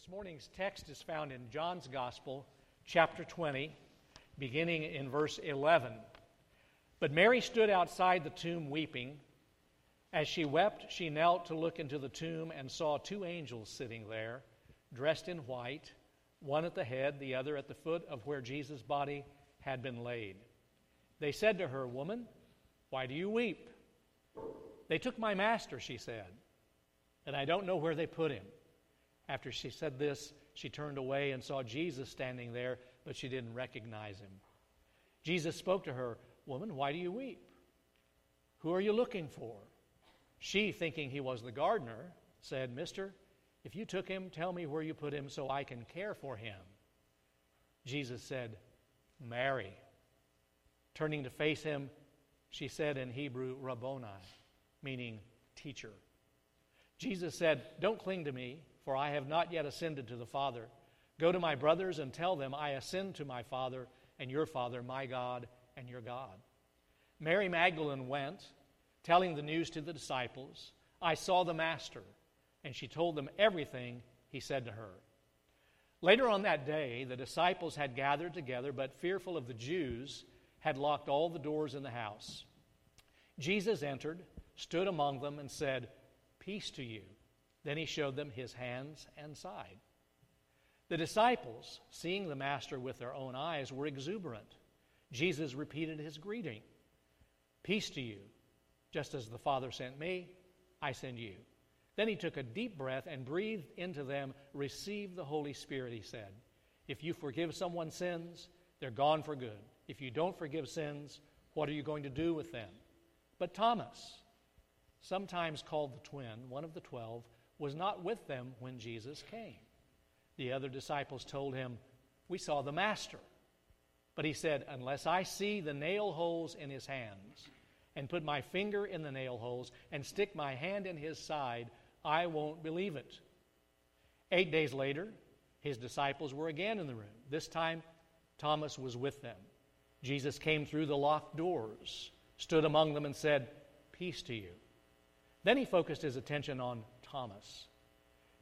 This morning's text is found in John's Gospel, chapter 20, beginning in verse 11. But Mary stood outside the tomb weeping. As she wept, she knelt to look into the tomb and saw two angels sitting there, dressed in white, one at the head, the other at the foot of where Jesus' body had been laid. They said to her, Woman, why do you weep? They took my master, she said, and I don't know where they put him. After she said this, she turned away and saw Jesus standing there, but she didn't recognize him. Jesus spoke to her, Woman, why do you weep? Who are you looking for? She, thinking he was the gardener, said, Mister, if you took him, tell me where you put him so I can care for him. Jesus said, Mary. Turning to face him, she said in Hebrew, Rabboni, meaning teacher. Jesus said, Don't cling to me for I have not yet ascended to the Father. Go to my brothers and tell them, I ascend to my Father and your Father, my God and your God. Mary Magdalene went, telling the news to the disciples, I saw the Master, and she told them everything he said to her. Later on that day, the disciples had gathered together, but fearful of the Jews, had locked all the doors in the house. Jesus entered, stood among them, and said, Peace to you. Then he showed them his hands and side. The disciples, seeing the Master with their own eyes, were exuberant. Jesus repeated his greeting Peace to you. Just as the Father sent me, I send you. Then he took a deep breath and breathed into them, Receive the Holy Spirit, he said. If you forgive someone's sins, they're gone for good. If you don't forgive sins, what are you going to do with them? But Thomas, sometimes called the twin, one of the twelve, was not with them when Jesus came. The other disciples told him, We saw the Master. But he said, Unless I see the nail holes in his hands, and put my finger in the nail holes, and stick my hand in his side, I won't believe it. Eight days later, his disciples were again in the room. This time, Thomas was with them. Jesus came through the locked doors, stood among them, and said, Peace to you. Then he focused his attention on Thomas,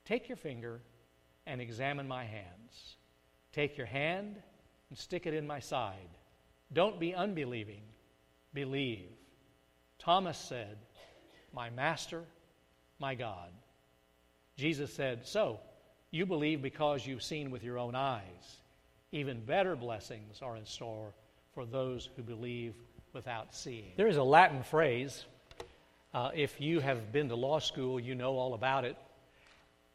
Take your finger and examine my hands. Take your hand and stick it in my side. Don't be unbelieving, believe. Thomas said, My master, my God. Jesus said, So, you believe because you've seen with your own eyes. Even better blessings are in store for those who believe without seeing. There is a Latin phrase uh, if you have been to law school, you know all about it.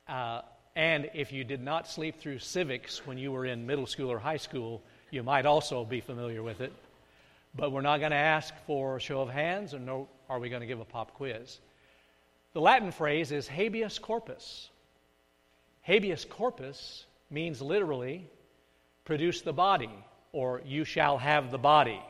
Uh, and if you did not sleep through civics when you were in middle school or high school, you might also be familiar with it. But we're not going to ask for a show of hands, or are we going to give a pop quiz? The Latin phrase is habeas corpus. Habeas corpus means literally produce the body, or you shall have the body.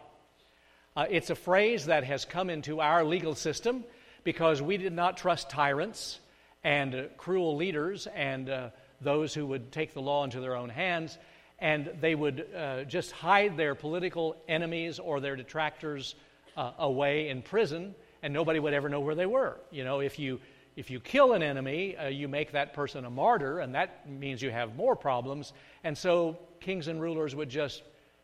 Uh, it's a phrase that has come into our legal system because we did not trust tyrants and uh, cruel leaders and uh, those who would take the law into their own hands, and they would uh, just hide their political enemies or their detractors uh, away in prison, and nobody would ever know where they were. You know, if you if you kill an enemy, uh, you make that person a martyr, and that means you have more problems. And so kings and rulers would just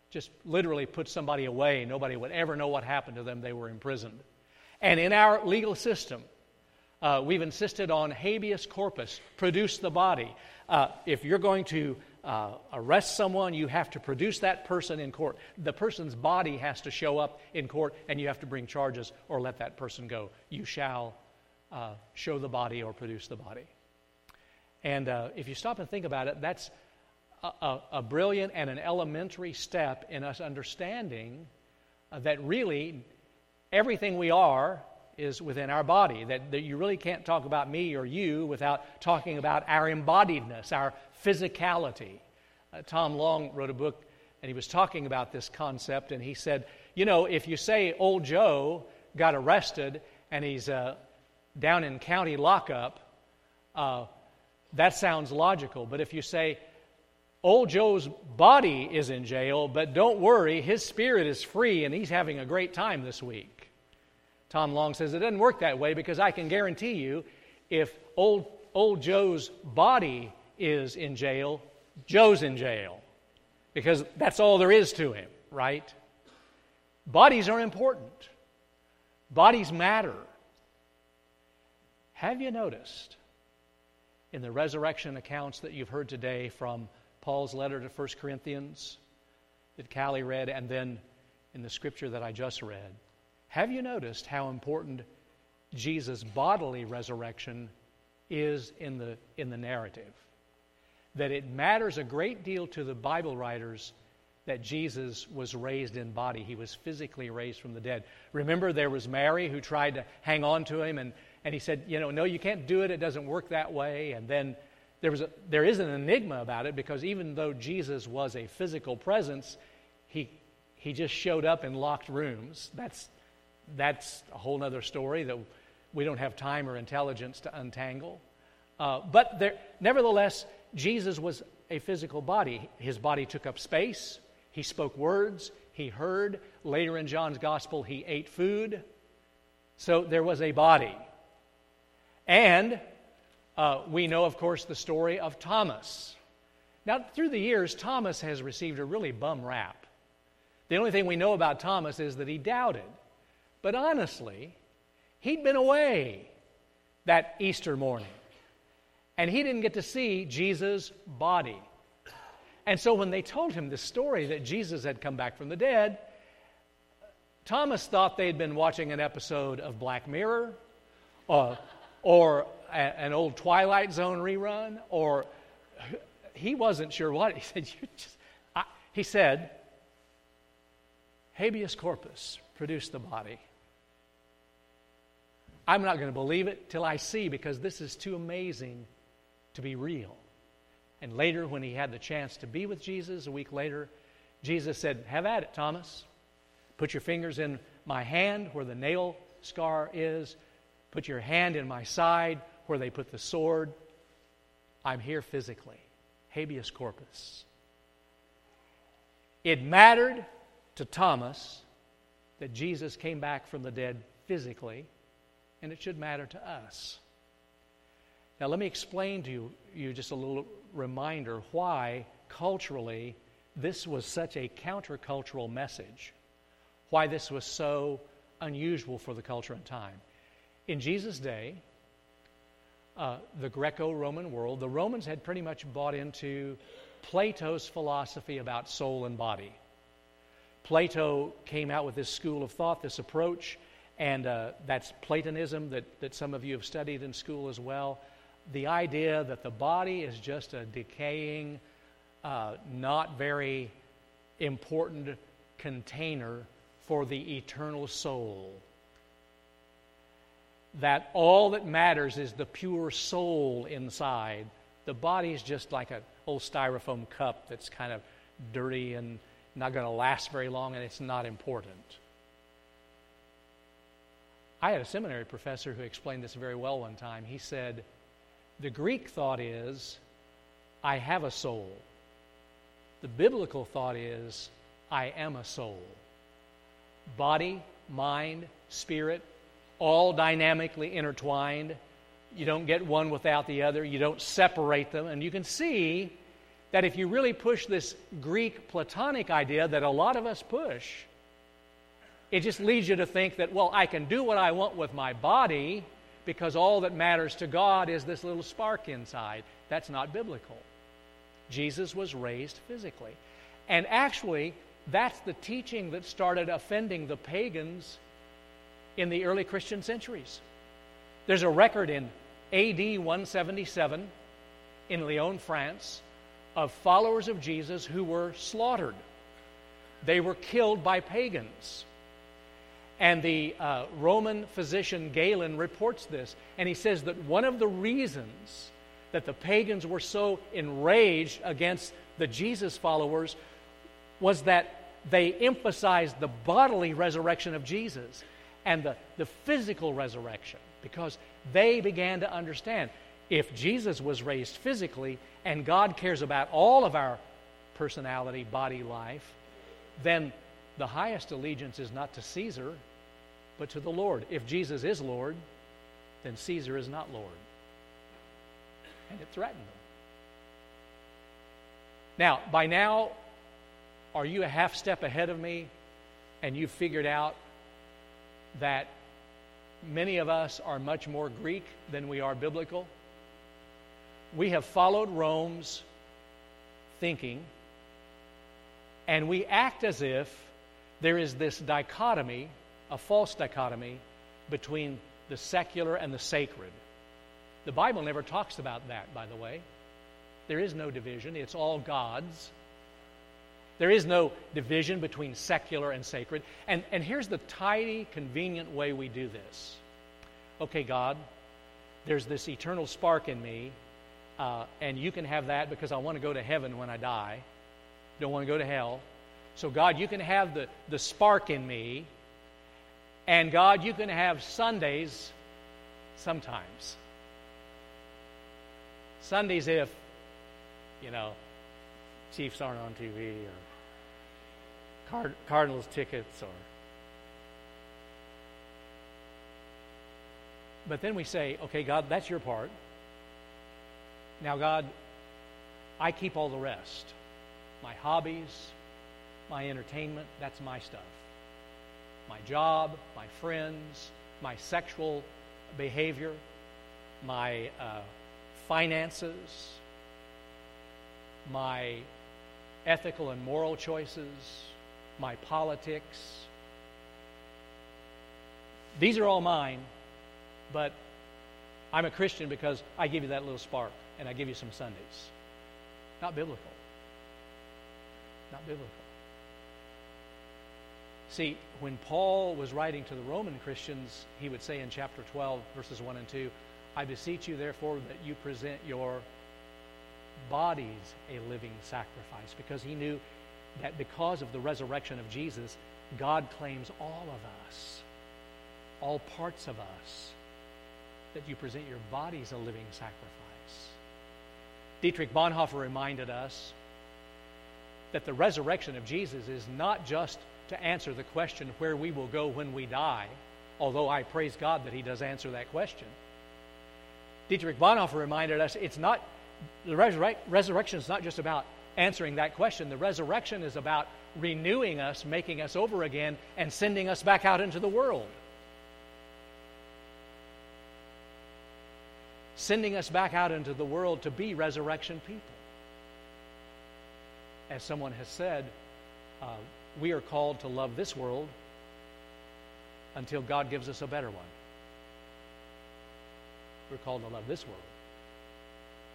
just literally put somebody away. Nobody would ever know what happened to them. They were imprisoned. And in our legal system, uh, we've insisted on habeas corpus, produce the body. Uh, if you're going to uh, arrest someone, you have to produce that person in court. The person's body has to show up in court, and you have to bring charges or let that person go. You shall uh, show the body or produce the body. And uh, if you stop and think about it, that's a, a, brilliant and an elementary step in us understanding uh, that really everything we are is within our body. That, that you really can't talk about me or you without talking about our embodiedness, our physicality. Uh, Tom Long wrote a book and he was talking about this concept and he said, you know, if you say old Joe got arrested and he's uh, down in county lockup, uh, that sounds logical. But if you say Old Joe's body is in jail, but don't worry, his spirit is free and he's having a great time this week. Tom Long says it doesn't work that way because I can guarantee you if old, old Joe's body is in jail, Joe's in jail. Because that's all there is to him, right? Bodies are important, bodies matter. Have you noticed in the resurrection accounts that you've heard today from Paul's letter to 1 Corinthians that Callie read, and then in the scripture that I just read? Have you noticed how important Jesus' bodily resurrection is in the, in the narrative? That it matters a great deal to the Bible writers that Jesus was raised in body. He was physically raised from the dead. Remember, there was Mary who tried to hang on to him, and, and he said, You know, no, you can't do it. It doesn't work that way. And then there, was a, there is an enigma about it because even though Jesus was a physical presence, he, he just showed up in locked rooms. That's, that's a whole other story that we don't have time or intelligence to untangle. Uh, but there, nevertheless, Jesus was a physical body. His body took up space, he spoke words, he heard. Later in John's gospel, he ate food. So there was a body. And uh, we know, of course, the story of Thomas. Now, through the years, Thomas has received a really bum rap. The only thing we know about Thomas is that he doubted. But honestly, he'd been away that Easter morning and he didn't get to see Jesus' body. And so when they told him the story that Jesus had come back from the dead, Thomas thought they'd been watching an episode of Black Mirror uh, or an old Twilight Zone rerun, or he wasn't sure what. He said, you just, I, he said, habeas corpus, produce the body. I'm not going to believe it till I see because this is too amazing to be real. And later, when he had the chance to be with Jesus, a week later, Jesus said, Have at it, Thomas. Put your fingers in my hand where the nail scar is. Put your hand in my side where they put the sword. I'm here physically. Habeas corpus. It mattered to Thomas that Jesus came back from the dead physically, and it should matter to us. Now, let me explain to you, you just a little reminder why culturally this was such a countercultural message, why this was so unusual for the culture and time. In Jesus' day, uh, the Greco Roman world, the Romans had pretty much bought into Plato's philosophy about soul and body. Plato came out with this school of thought, this approach, and uh, that's Platonism that, that some of you have studied in school as well the idea that the body is just a decaying, uh, not very important container for the eternal soul. That all that matters is the pure soul inside. The body is just like an old styrofoam cup that's kind of dirty and not going to last very long, and it's not important. I had a seminary professor who explained this very well one time. He said, the Greek thought is, I have a soul. The biblical thought is, I am a soul. Body, mind, spirit, all dynamically intertwined. You don't get one without the other, you don't separate them. And you can see that if you really push this Greek Platonic idea that a lot of us push, it just leads you to think that, well, I can do what I want with my body because all that matters to God is this little spark inside. That's not biblical. Jesus was raised physically. And actually, that's the teaching that started offending the pagans in the early Christian centuries. There's a record in AD 177 in Lyon, France, of followers of Jesus who were slaughtered. They were killed by pagans. And the uh, Roman physician Galen reports this, and he says that one of the reasons that the pagans were so enraged against the Jesus followers was that they emphasized the bodily resurrection of Jesus and the, the physical resurrection because they began to understand if Jesus was raised physically and God cares about all of our personality, body, life, then the highest allegiance is not to Caesar, but to the Lord. If Jesus is Lord, then Caesar is not Lord. And it threatened them. Now, by now, are you a half step ahead of me and you've figured out that many of us are much more Greek than we are biblical? We have followed Rome's thinking, and we act as if there is this dichotomy, a false dichotomy, between the secular and the sacred. The Bible never talks about that, by the way. There is no division, it's all God's. There is no division between secular and sacred. And, and here's the tidy, convenient way we do this. Okay, God, there's this eternal spark in me, uh, and you can have that because I want to go to heaven when I die. Don't want to go to hell. So, God, you can have the, the spark in me, and God, you can have Sundays sometimes. Sundays if, you know, Chiefs aren't on TV or Card- Cardinals tickets or. But then we say, okay, God, that's your part. Now, God, I keep all the rest my hobbies, my entertainment, that's my stuff. My job, my friends, my sexual behavior, my uh, finances, my ethical and moral choices, my politics. These are all mine, but I'm a Christian because I give you that little spark and I give you some Sundays. Not biblical. Not biblical. See, when Paul was writing to the Roman Christians, he would say in chapter 12, verses 1 and 2, I beseech you, therefore, that you present your bodies a living sacrifice, because he knew that because of the resurrection of Jesus, God claims all of us, all parts of us, that you present your bodies a living sacrifice. Dietrich Bonhoeffer reminded us that the resurrection of Jesus is not just to answer the question where we will go when we die, although I praise God that he does answer that question. Dietrich Bonhoeffer reminded us it's not the resurre- resurrection is not just about answering that question. The resurrection is about renewing us, making us over again, and sending us back out into the world. Sending us back out into the world to be resurrection people. As someone has said, uh, we are called to love this world until God gives us a better one. We're called to love this world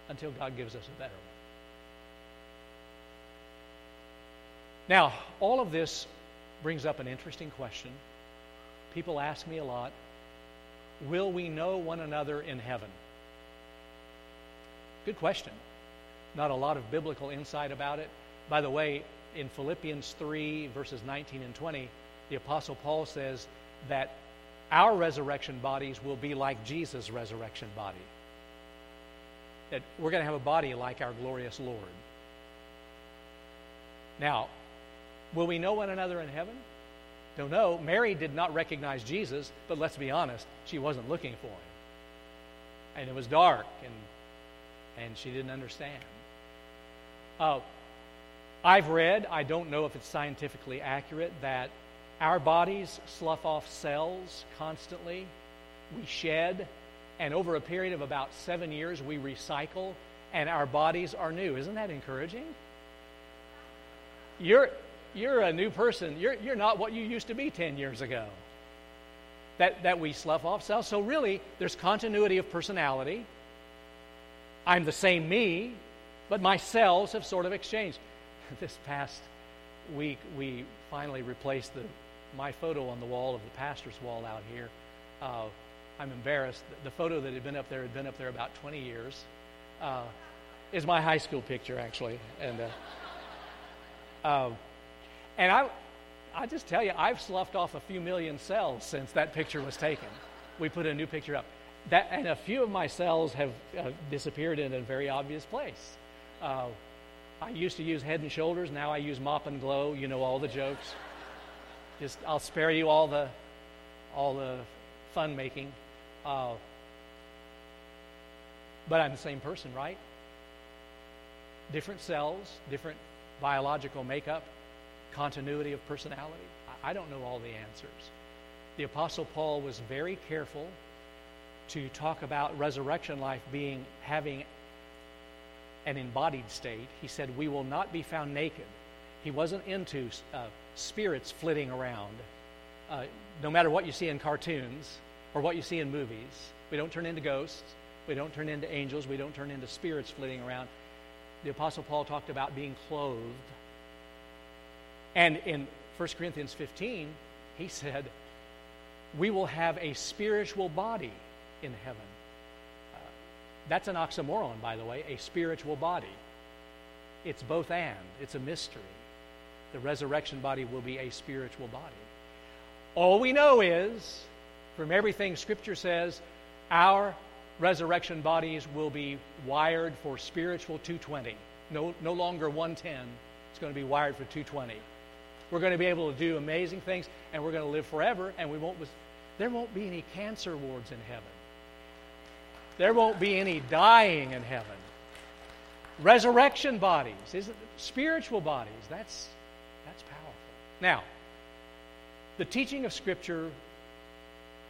until God gives us a better one. Now, all of this brings up an interesting question. People ask me a lot Will we know one another in heaven? Good question. Not a lot of biblical insight about it. By the way, in Philippians 3, verses 19 and 20, the Apostle Paul says that our resurrection bodies will be like Jesus' resurrection body. That we're going to have a body like our glorious Lord. Now, Will we know one another in heaven? Don't know. Mary did not recognize Jesus, but let's be honest, she wasn't looking for him. And it was dark, and, and she didn't understand. Uh, I've read, I don't know if it's scientifically accurate, that our bodies slough off cells constantly. We shed, and over a period of about seven years, we recycle, and our bodies are new. Isn't that encouraging? You're, you're a new person. You're, you're not what you used to be 10 years ago. That, that we slough off cells. So, really, there's continuity of personality. I'm the same me, but my cells have sort of exchanged. This past week, we finally replaced the, my photo on the wall of the pastor's wall out here. Uh, I'm embarrassed. The photo that had been up there had been up there about 20 years. Uh, is my high school picture, actually. And. Uh, uh and I, I just tell you, I've sloughed off a few million cells since that picture was taken. We put a new picture up. That, and a few of my cells have uh, disappeared in a very obvious place. Uh, I used to use Head and Shoulders. Now I use Mop and Glow. You know all the jokes. Just I'll spare you all the all the fun making. Uh, but I'm the same person, right? different cells, different biological makeup, continuity of personality. I don't know all the answers. The Apostle Paul was very careful to talk about resurrection life being having an embodied state. He said, We will not be found naked. He wasn't into uh, spirits flitting around. Uh, no matter what you see in cartoons or what you see in movies, we don't turn into ghosts. We don't turn into angels. We don't turn into spirits flitting around. The Apostle Paul talked about being clothed. And in 1 Corinthians 15, he said, We will have a spiritual body in heaven. Uh, that's an oxymoron, by the way, a spiritual body. It's both and, it's a mystery. The resurrection body will be a spiritual body. All we know is, from everything Scripture says, our resurrection bodies will be wired for spiritual 220. No, no longer 110. It's going to be wired for 220. We're going to be able to do amazing things, and we're going to live forever, and we won't, there won't be any cancer wards in heaven. There won't be any dying in heaven. Resurrection bodies, is spiritual bodies, that's, that's powerful. Now, the teaching of Scripture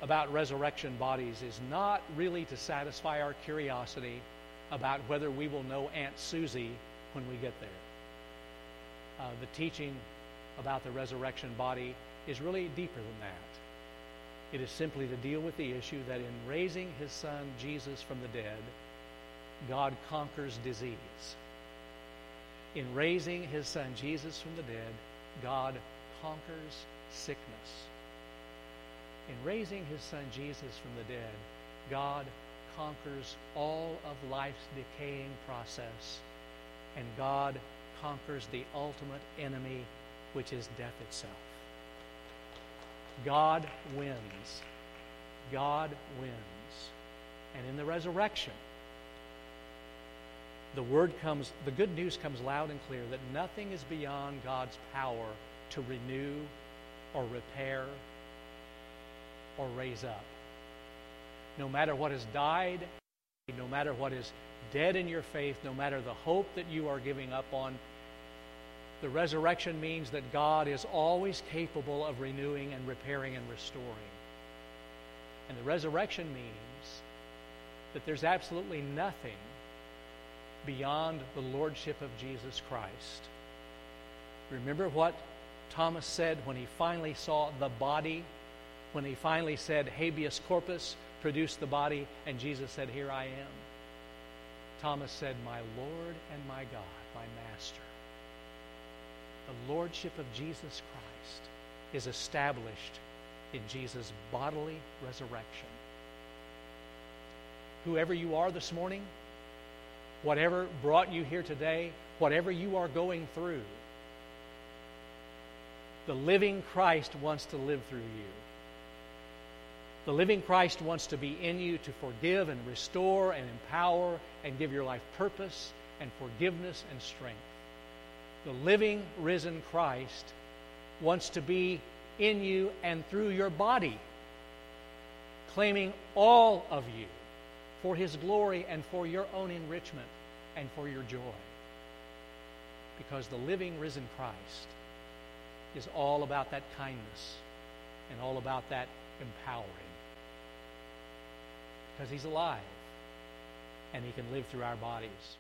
about resurrection bodies is not really to satisfy our curiosity about whether we will know Aunt Susie when we get there. Uh, the teaching about the resurrection body is really deeper than that. It is simply to deal with the issue that in raising his son Jesus from the dead, God conquers disease. In raising his son Jesus from the dead, God conquers sickness. In raising his son Jesus from the dead, God conquers all of life's decaying process, and God conquers the ultimate enemy, which is death itself. God wins. God wins. And in the resurrection, the word comes, the good news comes loud and clear that nothing is beyond God's power to renew or repair or raise up. No matter what has died, no matter what is dead in your faith, no matter the hope that you are giving up on, the resurrection means that God is always capable of renewing and repairing and restoring. And the resurrection means that there's absolutely nothing beyond the lordship of Jesus Christ. Remember what Thomas said when he finally saw the body, when he finally said, habeas corpus, produce the body, and Jesus said, Here I am. Thomas said, My Lord and my God, my Master the lordship of Jesus Christ is established in Jesus' bodily resurrection. Whoever you are this morning, whatever brought you here today, whatever you are going through, the living Christ wants to live through you. The living Christ wants to be in you to forgive and restore and empower and give your life purpose and forgiveness and strength the living, risen Christ wants to be in you and through your body, claiming all of you for his glory and for your own enrichment and for your joy. Because the living, risen Christ is all about that kindness and all about that empowering. Because he's alive and he can live through our bodies.